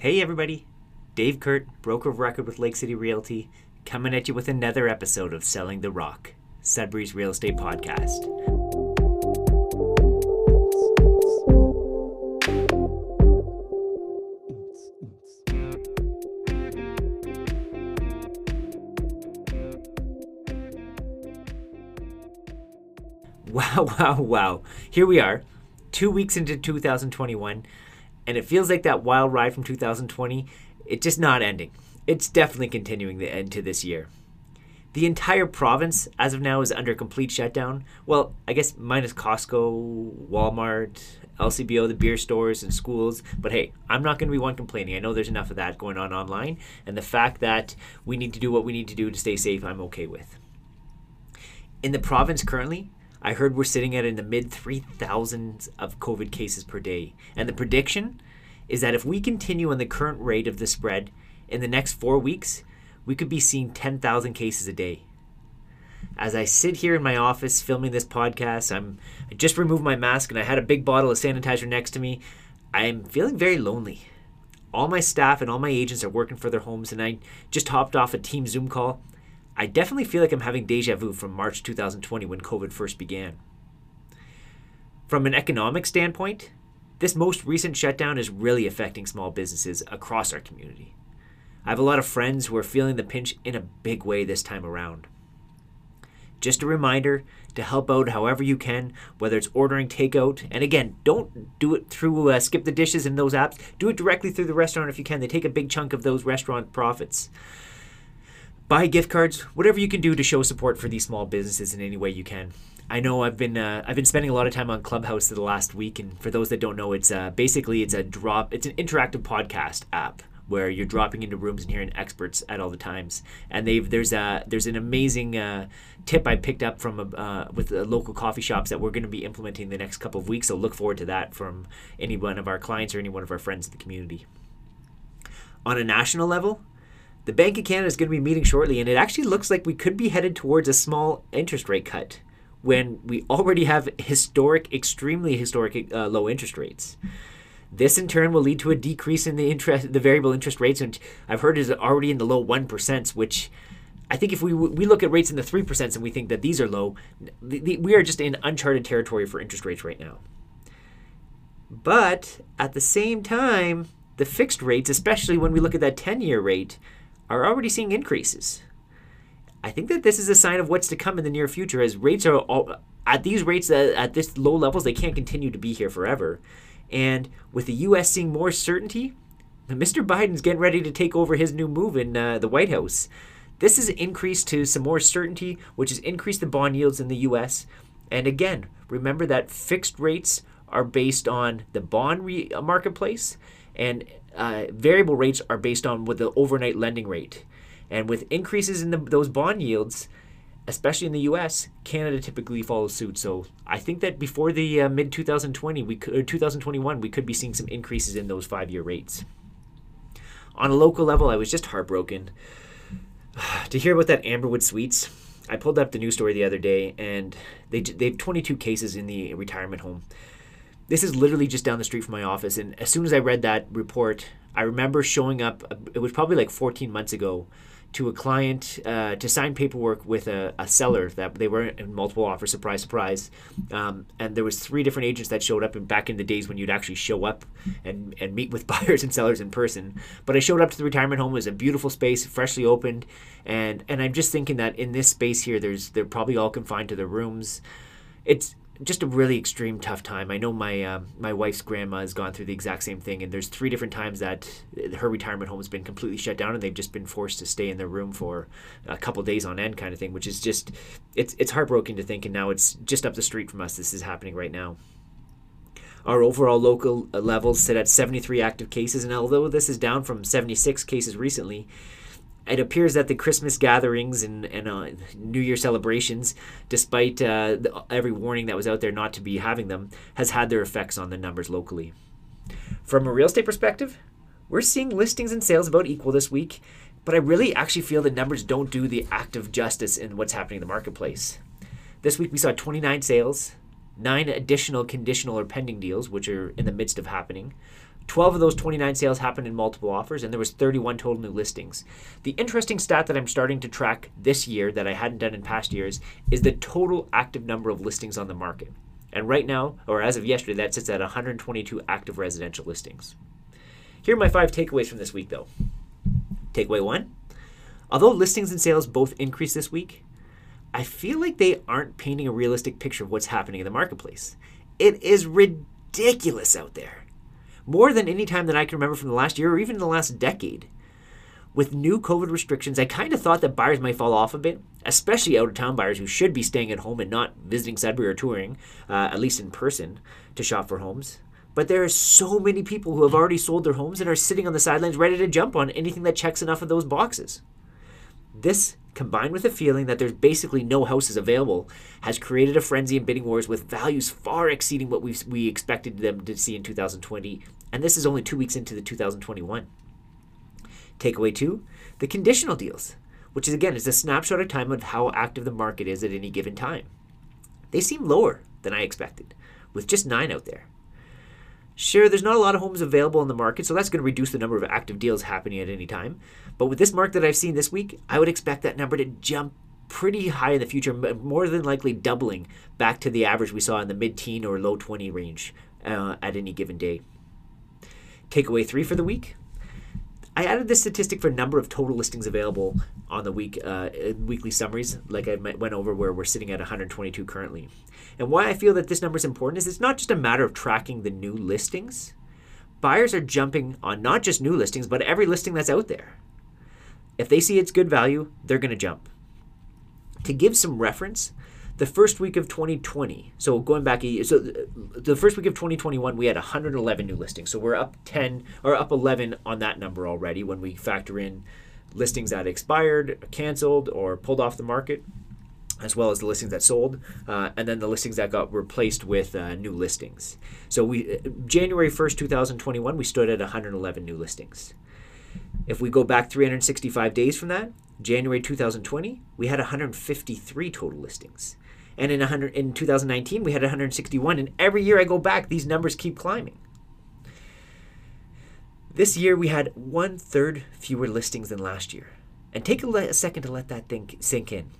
Hey everybody, Dave Kurt, broker of record with Lake City Realty, coming at you with another episode of Selling the Rock, Sudbury's real estate podcast. Wow, wow, wow. Here we are, two weeks into 2021 and it feels like that wild ride from 2020, it's just not ending. It's definitely continuing the end to this year. The entire province, as of now, is under complete shutdown. Well, I guess minus Costco, Walmart, LCBO, the beer stores, and schools. But hey, I'm not going to be one complaining. I know there's enough of that going on online. And the fact that we need to do what we need to do to stay safe, I'm okay with. In the province currently, I heard we're sitting at in the mid 3,000s of COVID cases per day. And the prediction is that if we continue on the current rate of the spread in the next four weeks, we could be seeing 10,000 cases a day. As I sit here in my office filming this podcast, I'm I just removed my mask and I had a big bottle of sanitizer next to me. I'm feeling very lonely. All my staff and all my agents are working for their homes, and I just hopped off a team Zoom call I definitely feel like I'm having deja vu from March 2020 when COVID first began. From an economic standpoint, this most recent shutdown is really affecting small businesses across our community. I have a lot of friends who are feeling the pinch in a big way this time around. Just a reminder to help out however you can, whether it's ordering takeout. And again, don't do it through uh, Skip the Dishes and those apps. Do it directly through the restaurant if you can. They take a big chunk of those restaurant profits buy gift cards, whatever you can do to show support for these small businesses in any way you can. I know I've been uh, I've been spending a lot of time on Clubhouse the last week, and for those that don't know, it's uh, basically it's a drop it's an interactive podcast app where you're dropping into rooms and hearing experts at all the times. And they've there's a there's an amazing uh, tip I picked up from a, uh, with the local coffee shops that we're going to be implementing the next couple of weeks. So look forward to that from any one of our clients or any one of our friends in the community. On a national level, the Bank of Canada is going to be meeting shortly, and it actually looks like we could be headed towards a small interest rate cut when we already have historic, extremely historic uh, low interest rates. This in turn will lead to a decrease in the interest, the variable interest rates, and I've heard is already in the low one percent, which I think if we we look at rates in the three percent and we think that these are low, the, the, we are just in uncharted territory for interest rates right now. But at the same time, the fixed rates, especially when we look at that ten-year rate, are already seeing increases. I think that this is a sign of what's to come in the near future as rates are all, at these rates uh, at this low levels they can't continue to be here forever. And with the US seeing more certainty, Mr. Biden's getting ready to take over his new move in uh, the White House. This has increased to some more certainty, which has increased the bond yields in the US. And again, remember that fixed rates are based on the bond re- marketplace and uh, variable rates are based on with the overnight lending rate. And with increases in the, those bond yields, especially in the U.S., Canada typically follows suit. So I think that before the uh, mid 2020, we could, or 2021, we could be seeing some increases in those five-year rates. On a local level, I was just heartbroken to hear about that Amberwood Suites. I pulled up the news story the other day, and they they have 22 cases in the retirement home. This is literally just down the street from my office. And as soon as I read that report, I remember showing up, it was probably like 14 months ago, to a client uh, to sign paperwork with a, a, seller that they were in multiple offers, surprise, surprise. Um, and there was three different agents that showed up and back in the days when you'd actually show up and, and meet with buyers and sellers in person. But I showed up to the retirement home. It was a beautiful space, freshly opened. And, and I'm just thinking that in this space here, there's they're probably all confined to their rooms. It's just a really extreme tough time. I know my uh, my wife's grandma has gone through the exact same thing, and there's three different times that her retirement home has been completely shut down, and they've just been forced to stay in their room for a couple days on end, kind of thing. Which is just it's it's heartbreaking to think, and now it's just up the street from us. This is happening right now. Our overall local uh, levels sit at 73 active cases, and although this is down from 76 cases recently, it appears that the Christmas gatherings and, and uh, New Year celebrations, despite uh, the, every warning that was out there not to be having them, has had their effects on the numbers locally. From a real estate perspective, we're seeing listings and sales about equal this week, but I really actually feel the numbers don't do the active justice in what's happening in the marketplace. This week we saw 29 sales, nine additional conditional or pending deals, which are in the midst of happening, 12 of those 29 sales happened in multiple offers, and there was 31 total new listings. The interesting stat that I'm starting to track this year that I hadn't done in past years is the total active number of listings on the market. And right now, or as of yesterday, that sits at 122 active residential listings. Here are my five takeaways from this week, though. Takeaway one although listings and sales both increased this week, I feel like they aren't painting a realistic picture of what's happening in the marketplace. It is ridiculous out there more than any time that I can remember from the last year or even the last decade. With new COVID restrictions, I kind of thought that buyers might fall off a bit, especially out of town buyers who should be staying at home and not visiting Sudbury or touring, uh, at least in person, to shop for homes. But there are so many people who have already sold their homes and are sitting on the sidelines ready to jump on anything that checks enough of those boxes. This, combined with the feeling that there's basically no houses available, has created a frenzy in bidding wars with values far exceeding what we we expected them to see in 2020 and this is only two weeks into the 2021. Takeaway two the conditional deals, which is again is a snapshot of time of how active the market is at any given time. They seem lower than I expected, with just nine out there. Sure, there's not a lot of homes available in the market, so that's going to reduce the number of active deals happening at any time. But with this market that I've seen this week, I would expect that number to jump pretty high in the future, more than likely doubling back to the average we saw in the mid teen or low 20 range uh, at any given day. Takeaway three for the week. I added this statistic for number of total listings available on the week uh, weekly summaries, like I went over, where we're sitting at 122 currently. And why I feel that this number is important is it's not just a matter of tracking the new listings. Buyers are jumping on not just new listings, but every listing that's out there. If they see it's good value, they're going to jump. To give some reference, the first week of 2020, so going back so the first week of 2021, we had 111 new listings. So we're up 10 or up 11 on that number already when we factor in listings that expired, canceled, or pulled off the market, as well as the listings that sold, uh, and then the listings that got replaced with uh, new listings. So we January 1st, 2021, we stood at 111 new listings. If we go back 365 days from that, January 2020, we had 153 total listings and in 100 in 2019 we had 161 and every year I go back these numbers keep climbing. This year we had one third fewer listings than last year. And take a, le- a second to let that thing sink in.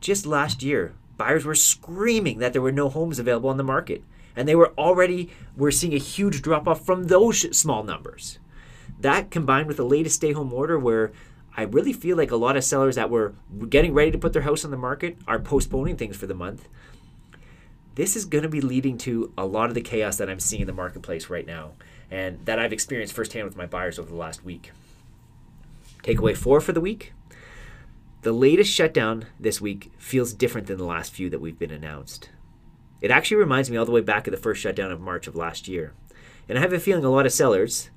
Just last year, buyers were screaming that there were no homes available on the market. And they were already, we're seeing a huge drop off from those small numbers. That combined with the latest stay home order where I really feel like a lot of sellers that were getting ready to put their house on the market are postponing things for the month. This is going to be leading to a lot of the chaos that I'm seeing in the marketplace right now and that I've experienced firsthand with my buyers over the last week. Takeaway four for the week the latest shutdown this week feels different than the last few that we've been announced. It actually reminds me all the way back of the first shutdown of March of last year. And I have a feeling a lot of sellers,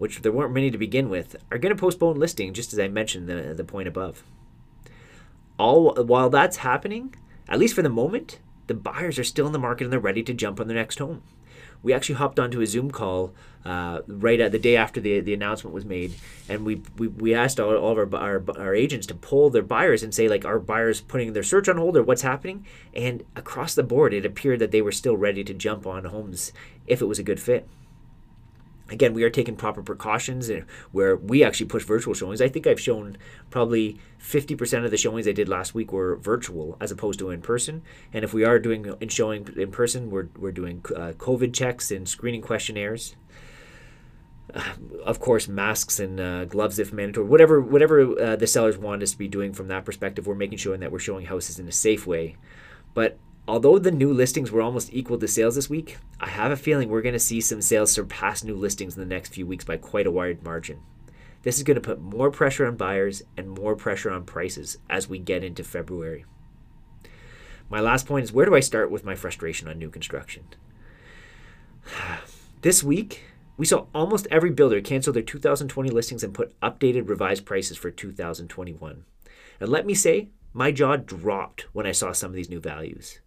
which there weren't many to begin with, are going to postpone listing, just as I mentioned the, the point above. All while that's happening, at least for the moment, the buyers are still in the market and they're ready to jump on their next home. We actually hopped onto a Zoom call uh, right at the day after the, the announcement was made, and we we, we asked all, all of our, our our agents to poll their buyers and say like, are buyers putting their search on hold or what's happening? And across the board, it appeared that they were still ready to jump on homes if it was a good fit again, we are taking proper precautions where we actually push virtual showings. I think I've shown probably 50% of the showings I did last week were virtual as opposed to in person. And if we are doing in showing in person, we're, we're doing uh, COVID checks and screening questionnaires. Uh, of course, masks and uh, gloves if mandatory. Whatever, whatever uh, the sellers want us to be doing from that perspective, we're making sure that we're showing houses in a safe way. But Although the new listings were almost equal to sales this week, I have a feeling we're going to see some sales surpass new listings in the next few weeks by quite a wide margin. This is going to put more pressure on buyers and more pressure on prices as we get into February. My last point is where do I start with my frustration on new construction? This week, we saw almost every builder cancel their 2020 listings and put updated revised prices for 2021. And let me say, my jaw dropped when I saw some of these new values.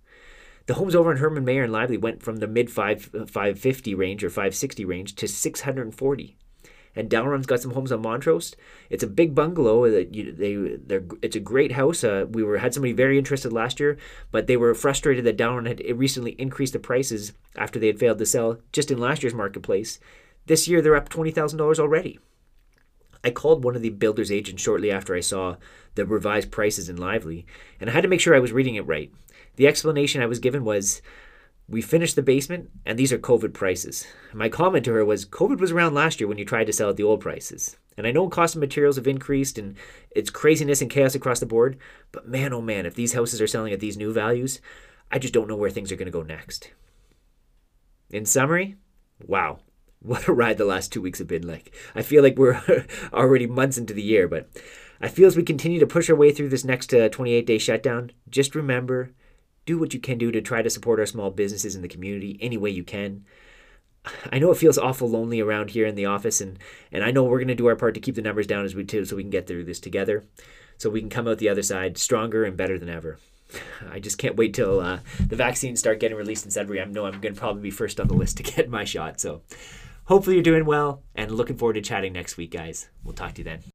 The homes over in Herman Mayer and Lively went from the mid 5 550 range or 560 range to 640. and Dalron's got some homes on Montrose. It's a big bungalow. That you, they they're it's a great house. Uh, we were had somebody very interested last year, but they were frustrated that Dowron had recently increased the prices after they had failed to sell just in last year's marketplace. This year they're up twenty thousand dollars already. I called one of the builder's agents shortly after I saw the revised prices in Lively, and I had to make sure I was reading it right. The explanation I was given was we finished the basement, and these are COVID prices. My comment to her was COVID was around last year when you tried to sell at the old prices. And I know cost of materials have increased and it's craziness and chaos across the board, but man, oh man, if these houses are selling at these new values, I just don't know where things are going to go next. In summary, wow, what a ride the last two weeks have been like. I feel like we're already months into the year, but I feel as we continue to push our way through this next uh, 28 day shutdown, just remember do what you can do to try to support our small businesses in the community any way you can. I know it feels awful lonely around here in the office, and, and I know we're going to do our part to keep the numbers down as we do so we can get through this together, so we can come out the other side stronger and better than ever. I just can't wait till uh, the vaccines start getting released in Sudbury. I know I'm going to probably be first on the list to get my shot. So hopefully you're doing well, and looking forward to chatting next week, guys. We'll talk to you then.